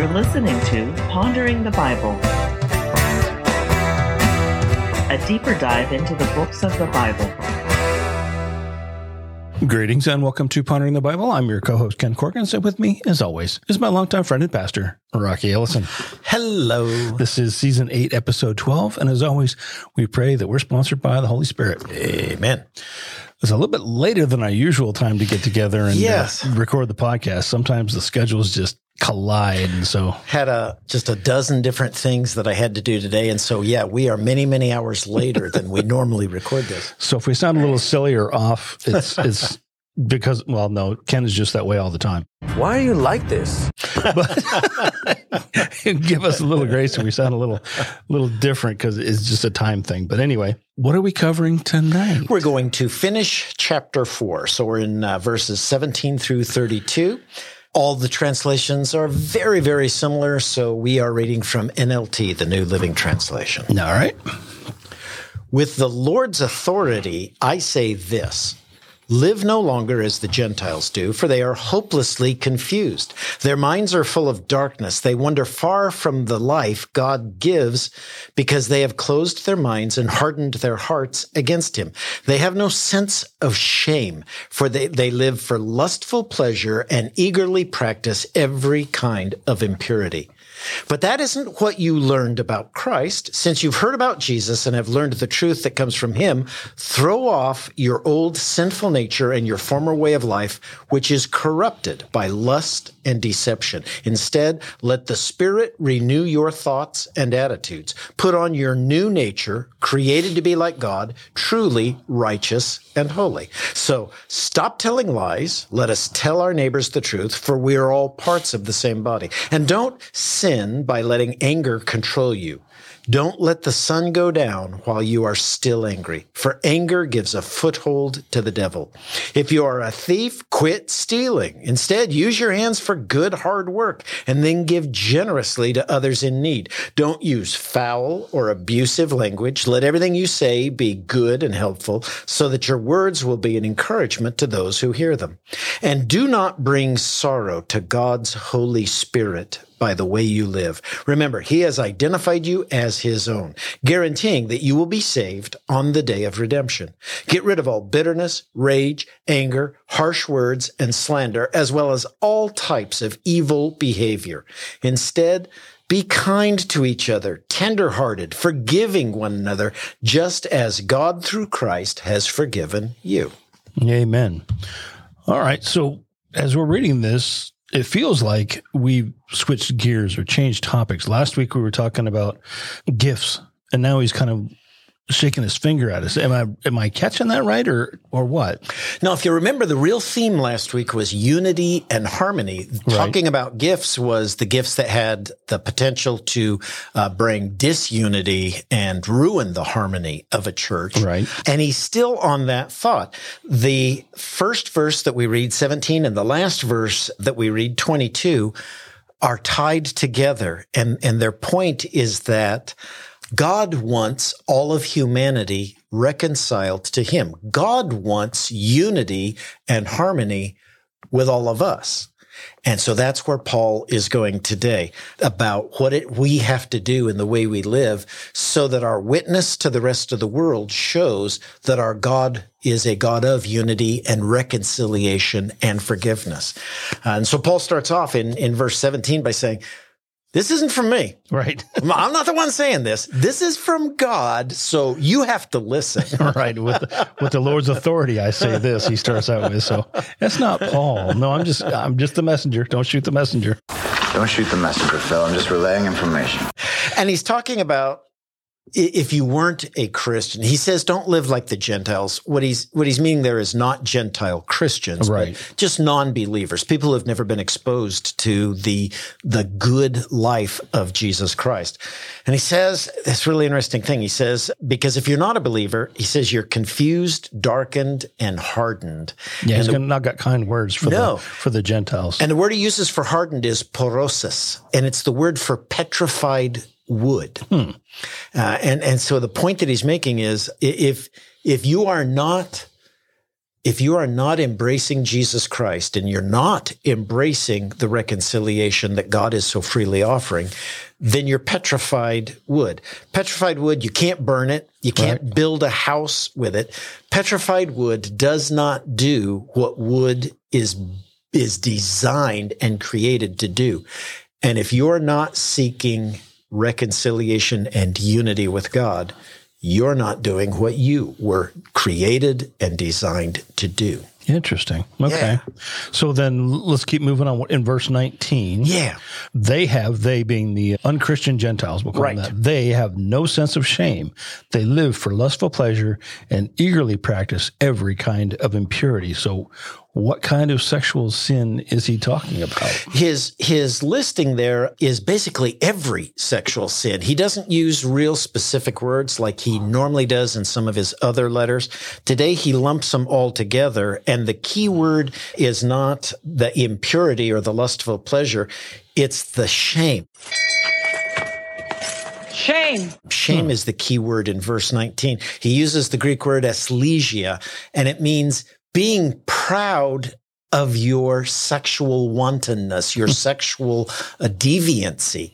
You're listening to Pondering the Bible, a deeper dive into the books of the Bible. Greetings and welcome to Pondering the Bible. I'm your co-host Ken Corkins, and with me, as always, is my longtime friend and pastor, Rocky Ellison. Hello. This is season eight, episode twelve, and as always, we pray that we're sponsored by the Holy Spirit. Amen. It's a little bit later than our usual time to get together and uh, Yes. record the podcast. Sometimes the schedules just collide, and so Had a just a dozen different things that I had to do today, and so yeah, we are many many hours later than we normally record this. so if we sound a little silly or off, it's it's because well, no, Ken is just that way all the time. Why are you like this? give us a little grace if we sound a little little different because it's just a time thing. But anyway, what are we covering tonight? We're going to finish chapter four, so we're in uh, verses seventeen through thirty-two. All the translations are very very similar, so we are reading from NLT, the New Living Translation. All right. With the Lord's authority, I say this. Live no longer as the Gentiles do, for they are hopelessly confused. Their minds are full of darkness. They wander far from the life God gives because they have closed their minds and hardened their hearts against Him. They have no sense of shame, for they, they live for lustful pleasure and eagerly practice every kind of impurity. But that isn't what you learned about Christ. Since you've heard about Jesus and have learned the truth that comes from him, throw off your old sinful nature and your former way of life, which is corrupted by lust and deception. Instead, let the Spirit renew your thoughts and attitudes. Put on your new nature, created to be like God, truly righteous and holy. So stop telling lies. Let us tell our neighbors the truth, for we are all parts of the same body. And don't sin by letting anger control you. Don't let the sun go down while you are still angry, for anger gives a foothold to the devil. If you are a thief, quit stealing. Instead, use your hands for good, hard work and then give generously to others in need. Don't use foul or abusive language. Let everything you say be good and helpful so that your words will be an encouragement to those who hear them. And do not bring sorrow to God's Holy Spirit by the way you live. Remember, he has identified you as his own, guaranteeing that you will be saved on the day of redemption. Get rid of all bitterness, rage, anger, harsh words, and slander, as well as all types of evil behavior. Instead, be kind to each other, tenderhearted, forgiving one another, just as God through Christ has forgiven you. Amen. All right. So as we're reading this, it feels like we've switched gears or changed topics. Last week we were talking about gifts, and now he's kind of shaking his finger at us. Am I am I catching that right or or what? Now, if you remember, the real theme last week was unity and harmony. Talking about gifts was the gifts that had the potential to uh, bring disunity and ruin the harmony of a church. Right. And he's still on that thought. The first verse that we read, 17, and the last verse that we read, 22, are tied together. And, and their point is that God wants all of humanity reconciled to him. God wants unity and harmony with all of us. And so that's where Paul is going today about what it, we have to do in the way we live so that our witness to the rest of the world shows that our God is a God of unity and reconciliation and forgiveness. Uh, and so Paul starts off in, in verse 17 by saying, this isn't from me. Right. I'm not the one saying this. This is from God. So you have to listen. right. With with the Lord's authority, I say this. He starts out with so that's not Paul. No, I'm just I'm just the messenger. Don't shoot the messenger. Don't shoot the messenger, Phil. I'm just relaying information. And he's talking about i- if you weren't a Christian, he says, don't live like the Gentiles. What he's, what he's meaning there is not Gentile Christians, but Right. just non-believers, people who have never been exposed to the, the good life of Jesus Christ. And he says this really interesting thing. He says, because if you're not a believer, he says you're confused, darkened, and hardened. Yeah, he's the- not got kind words for No. the for the Gentiles. and the word he uses for hardened is porosis, and it's the word for petrified wood. Uh, and and so the point that he's making is if if you are not if you are not embracing Jesus Christ and you're not embracing the reconciliation that God is so freely offering, then you're petrified wood. Petrified wood, you can't burn it. You can't right. build a house with it. Petrified wood does not do what wood is, is designed and created to do. And if you're not seeking reconciliation and unity with God, you're not doing what you were created and designed to do. Interesting. Okay. Yeah. So then let's keep moving on. In verse 19, yeah, they have, they being the unchristian Gentiles, we'll call right. them that, they have no sense of shame. They live for lustful pleasure and eagerly practice every kind of impurity. So what kind of sexual sin is he talking about? His his listing there is basically every sexual sin. He doesn't use real specific words like he normally does in some of his other letters. Today he lumps them all together and the key word is not the impurity or the lustful pleasure, it's the shame. Shame. Shame hmm. is the key word in verse 19. He uses the Greek word aselgeia, and it means being proud of your sexual wantonness, your sexual uh, deviancy.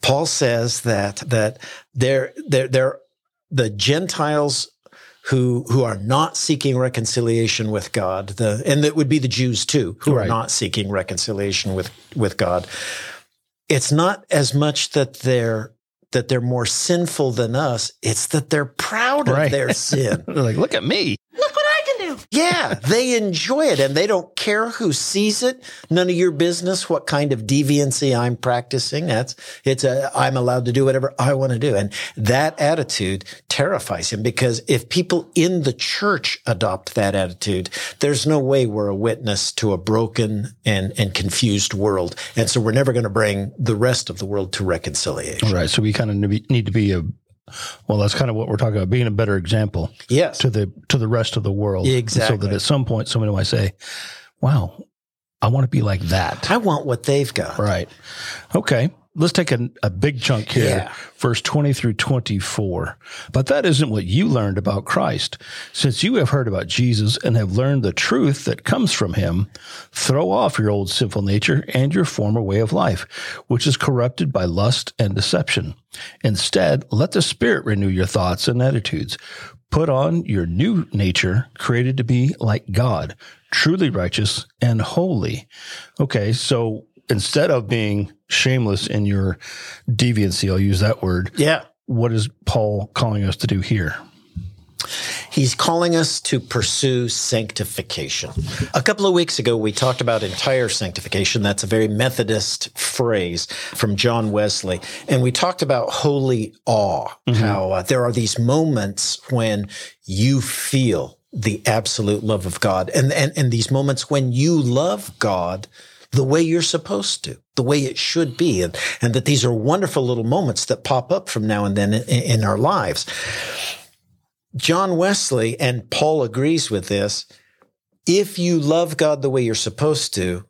Paul says that that they're, they're, they're the Gentiles who who are not seeking reconciliation with God, the and that would be the Jews too, who right. are not seeking reconciliation with with God. It's not as much that they're that they're more sinful than us; it's that they're proud right. of their sin. they're like, look at me. Look what I can do. Yeah, they enjoy it and they don't care who sees it. None of your business what kind of deviancy I'm practicing. That's it's a I'm allowed to do whatever I want to do. And that attitude terrifies him because if people in the church adopt that attitude, there's no way we're a witness to a broken and, and confused world. And so we're never going to bring the rest of the world to reconciliation. Right. So we kind of need to be a well, that's kind of what we're talking about, being a better example. Yes. To the to the rest of the world. Exactly. So that at some point somebody might say, Wow, I want to be like that. I want what they've got. Right. Okay let's take a, a big chunk here, yeah. verse 20 through 24. But that isn't what you learned about Christ. Since you have heard about Jesus and have learned the truth that comes from him, throw off your old sinful nature and your former way of life, which is corrupted by lust and deception. Instead, let the Spirit renew your thoughts and attitudes. Put on your new nature, created to be like God, truly righteous and holy. Okay, so instead of being shameless in your deviancy, I'll use that word. Yeah. What is Paul calling us to do here? He's calling us to pursue sanctification. A couple of weeks ago, we talked about entire sanctification. That's a very Methodist phrase from John Wesley. And we talked about holy awe, mm-hmm. how uh, there are these moments when you feel the absolute love of God. And, and, and these moments when you love God the way you're supposed to, the way it should be. And, and that these are wonderful little moments that pop up from now and then in, in our lives. John Wesley and Paul agrees with this. If you love God the way you're supposed to,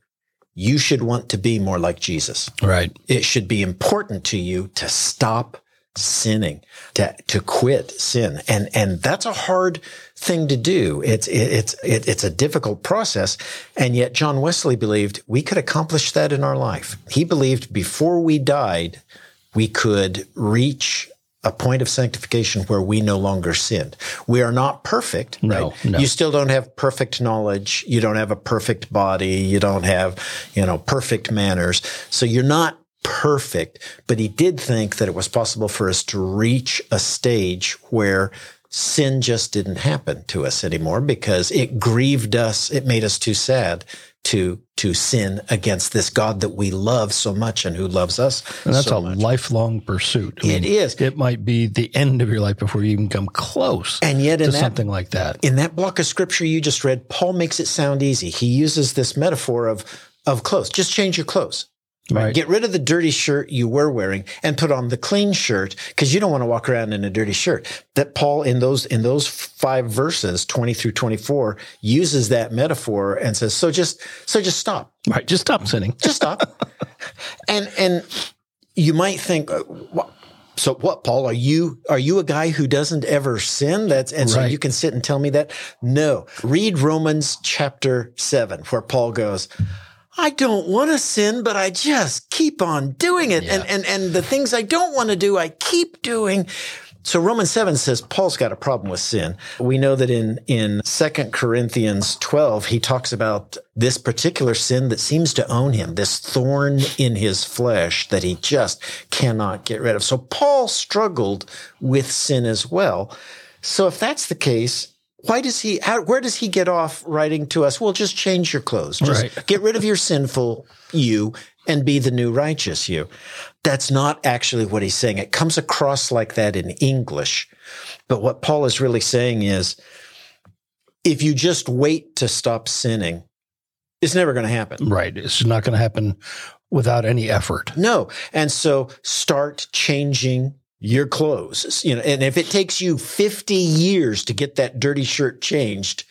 you should want to be more like Jesus. Right. It should be important to you to stop sinning, to, to quit sin. And, and that's a hard thing to do. It's, it's, it's a difficult process. And yet John Wesley believed we could accomplish that in our life. He believed before we died, we could reach a point of sanctification where we no longer sinned. We are not perfect, no, right? No. You still don't have perfect knowledge. You don't have a perfect body. You don't have, you know, perfect manners. So you're not perfect, but he did think that it was possible for us to reach a stage where sin just didn't happen to us anymore because it grieved us. It made us too sad to to sin against this God that we love so much and who loves us. And that's so a much. lifelong pursuit. I mean, it is. It might be the end of your life before you even come close. And yet, in to that, something like that, in that block of scripture you just read, Paul makes it sound easy. He uses this metaphor of of clothes. Just change your clothes. Right. Get rid of the dirty shirt you were wearing and put on the clean shirt because you don't want to walk around in a dirty shirt. That Paul in those in those five verses, 20 through 24, uses that metaphor and says, so just so just stop. Right. Just stop sinning. Just stop. and and you might think, uh, So what, Paul? Are you are you a guy who doesn't ever sin? That's and so you can sit and tell me that? No. Read Romans chapter seven, where Paul goes, I don't want to sin, but I just keep on doing it. And and and the things I don't want to do, I keep doing. So Romans 7 says Paul's got a problem with sin. We know that in, in 2 Corinthians 12, he talks about this particular sin that seems to own him, this thorn in his flesh that he just cannot get rid of. So Paul struggled with sin as well. So if that's the case, why does he, how, where does he get off writing to us? Well, just change your clothes. Just Right. get rid of your sinful you and be the new righteous you. That's not actually what he's saying. It comes across like that in English. But what Paul is really saying is if you just wait to stop sinning, it's never going to happen. Right. It's not going to happen without any effort. No. And so start changing your clothes. You know, and if it takes you 50 years to get that dirty shirt changed,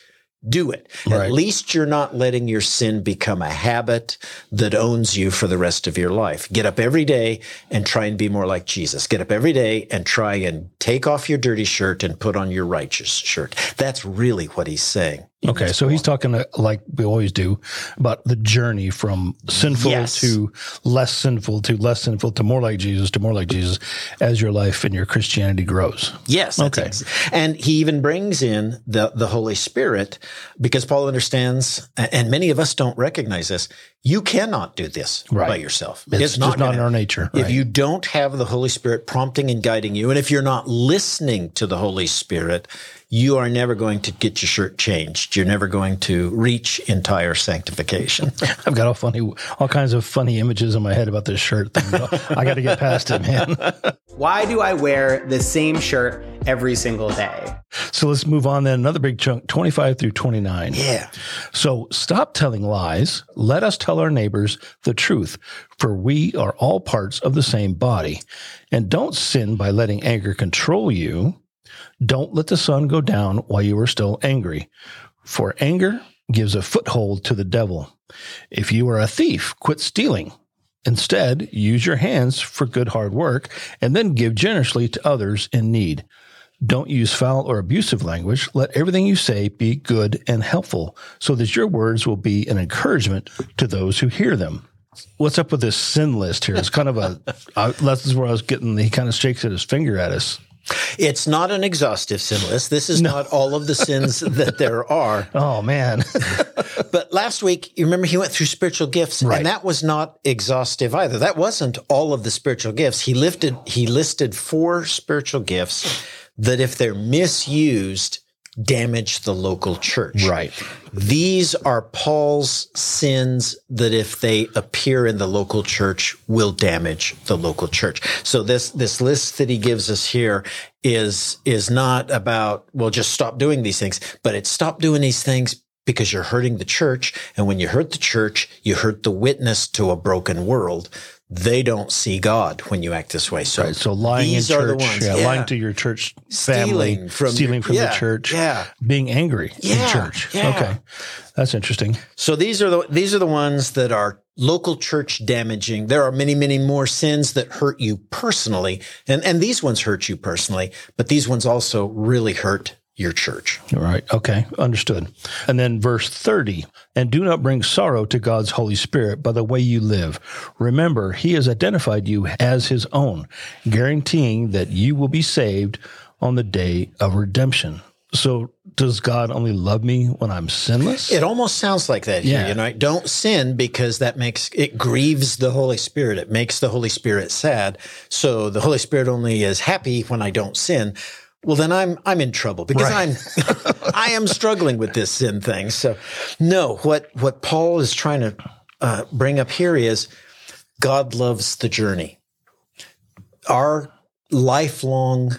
do it. Right. At least you're not letting your sin become a habit that owns you for the rest of your life. Get up every day and try and be more like Jesus. Get up every day and try and take off your dirty shirt and put on your righteous shirt. That's really what he's saying. Okay, so he's talking uh, like we always do about the journey from sinful Yes. to less sinful to less sinful to more like Jesus to more like Jesus as your life and your Christianity grows. Yes. Okay. ex- and he even brings in the, the Holy Spirit because Paul understands, and many of us don't recognize this. You cannot do this Right. by yourself. It's, just not gonna- in our nature. If right. you don't have the Holy Spirit prompting and guiding you, and if you're not listening to the Holy Spirit, you are never going to get your shirt changed. You're never going to reach entire sanctification. I've got all funny, all kinds of funny images in my head about this shirt thing. I got to get past it, man. Why do I wear the same shirt every single day? So let's move on then. Another big chunk, 25 through 29. yeah. So stop telling lies. Let us tell our neighbors the truth, for we are all parts of the same body. And don't sin by letting anger control you. Don't let the sun go down while you are still angry, for anger gives a foothold to the devil. If you are a thief, quit stealing. Instead, use your hands for good hard work and then give generously to others in need. Don't use foul or abusive language. Let everything you say be good and helpful so that your words will be an encouragement to those who hear them. What's up with this sin list here? It's kind of a, uh, that's where I was getting, he kind of shakes at his finger at us. It's not an exhaustive sin list. This is not all of the sins that there are. Oh, man. But last week, you remember he went through spiritual gifts, Right. and that was not exhaustive either. That wasn't all of the spiritual gifts. He lifted, he listed four spiritual gifts that, if they're misused, damage the local church. right. These are Paul's sins that, if they appear in the local church, will damage the local church. So this this list that he gives us here is is not about well, just stop doing these things, but it's stop doing these things because you're hurting the church, and when you hurt the church, you hurt the witness to a broken world. They don't see God when you act this way. So, Right. So lying in these are the church, yeah, Yeah. lying to your church family, Stealing from stealing from yeah, the church, yeah. being angry in church. yeah. Okay. That's interesting. So these are the these are the ones that are local church damaging. There are many, many more sins that hurt you personally. And and these ones hurt you personally, but these ones also really hurt your church. Right. Okay. Understood. And then verse 30 and do not bring sorrow to God's Holy Spirit by the way you live. Remember, he has identified you as his own, guaranteeing that you will be saved on the day of redemption. So, does God only love me when I'm sinless? It almost sounds like that here, Yeah. you know. I don't sin because that makes it grieves the Holy Spirit. It makes the Holy Spirit sad. So the Holy Spirit only is happy when I don't sin. Well, then I'm I'm in trouble because Right. I'm I am struggling with this sin thing. So no, what what Paul is trying to uh, bring up here is God loves the journey. Our lifelong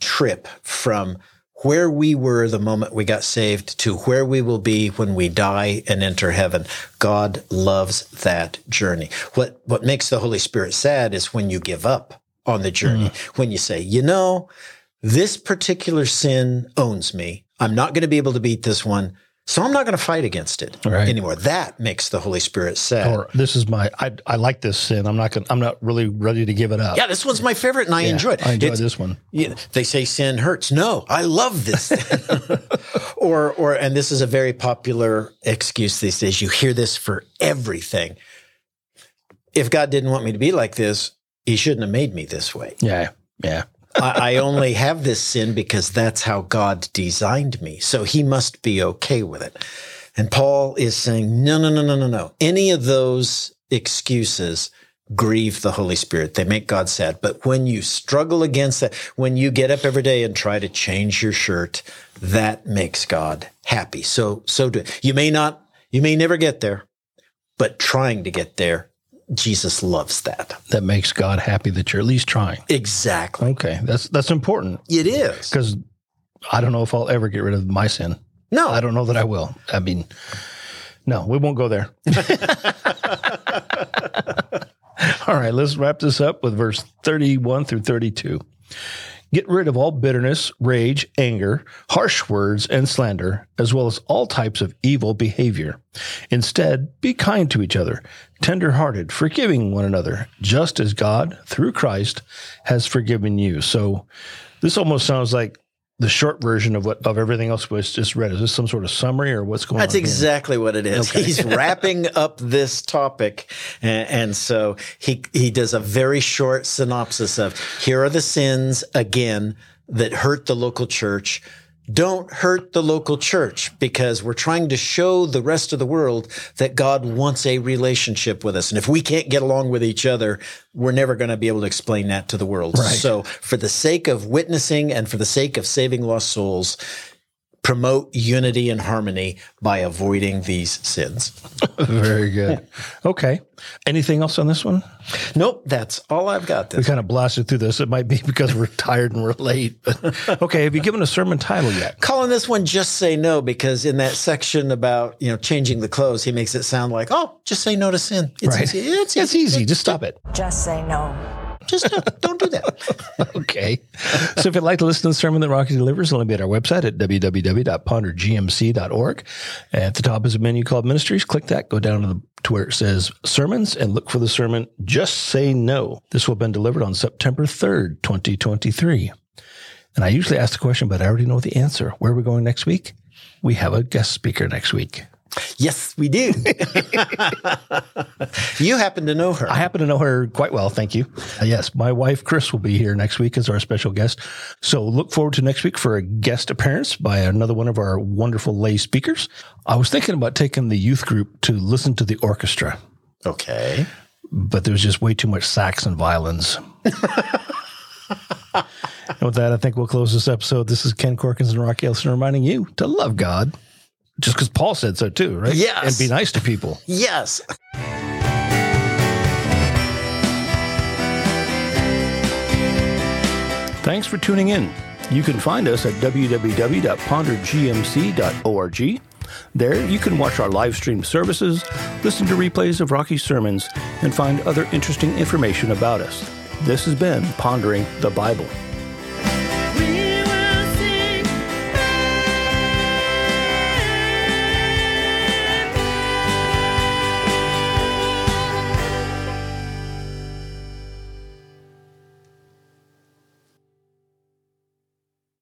trip from where we were the moment we got saved to where we will be when we die and enter heaven. God loves that journey. What what makes the Holy Spirit sad is when you give up on the journey. When you say, "You know, this particular sin owns me. I'm not going to be able to beat this one. So I'm not going to fight against it Right. anymore. That makes the Holy Spirit sad. Or this is my I, I like this sin. I'm not gonna I'm not really ready to give it up. yeah, this one's my favorite and I Yeah, enjoy it. I enjoy It's- this one. you know, they say sin hurts. No, I love this. or, or, and this is a very popular excuse these days. You hear this for everything. If God didn't want me to be like this, He shouldn't have made me this way. Yeah. Yeah. I, I only have this sin because that's how God designed me. So He must be okay with it. And Paul is saying, no, no, no, no, no, no. Any of those excuses grieve the Holy Spirit. They make God sad. But when you struggle against that, when you get up every day and try to change your shirt, that makes God happy. So, so do it. you may not, you may never get there, but trying to get there, Jesus loves that. That makes God happy that you're at least trying. Exactly. Okay. That's that's important. It is. Because I don't know if I'll ever get rid of my sin. No, I don't know that I will. I mean, no, we won't go there. all right, let's wrap this up with verse 31 through 32. Get rid of all bitterness, rage, anger, harsh words, and slander, as well as all types of evil behavior. Instead, be kind to each other, tender-hearted, forgiving one another, just as God, through Christ, has forgiven you. So this almost sounds like the short version of what of everything else was just read. Is this some sort of summary or what's going That's on? here? exactly what it is. He's wrapping up this topic, and, and so he he does a very short synopsis of here are the sins again that hurt the local church. Don't hurt the local church because we're trying to show the rest of the world that God wants a relationship with us. And if we can't get along with each other, we're never going to be able to explain that to the world. Right. So, for the sake of witnessing and for the sake of saving lost souls, promote unity and harmony by avoiding these sins. Very good. Okay. Anything else on this one? Nope, that's all I've got. We kind of blasted through this. It might be because we're tired and we're late. But okay, have you given a sermon title yet? Calling this one "Just Say No" because in that section about you know changing the clothes, he makes it sound like, "Oh, just say no to sin. It's Right. easy. It's, It's easy. Just stop it. Just say no. Just don't, don't do that." Okay. So if you'd like to listen to the sermon that Rocky delivers, only be at our website at www.pondergmc.org. At the top is a menu called Ministries. Click that, go down to, the, to where it says Sermons, and look for the sermon Just Say No. This will have been delivered on September 3rd, 2023. And I usually ask the question, but I already know the answer. Where are we going next week? We have a guest speaker next week. Yes, we do. you happen to know her. I happen to know her quite well. Thank you. Uh, yes, my wife, Chris, will be here next week as our special guest. So look forward to next week for a guest appearance by another one of our wonderful lay speakers. I was thinking about taking the youth group to listen to the orchestra, okay. but there was just way too much sax and violins. and with that, I think we'll close this episode. This is Ken Corkins and Rocky Elson reminding you to love God. Just because Paul said so too, right? Yes. And be nice to people. Yes. Thanks for tuning in. You can find us at www.pondergmc.org. There, you can watch our live stream services, listen to replays of Rocky's sermons, and find other interesting information about us. This has been Pondering the Bible.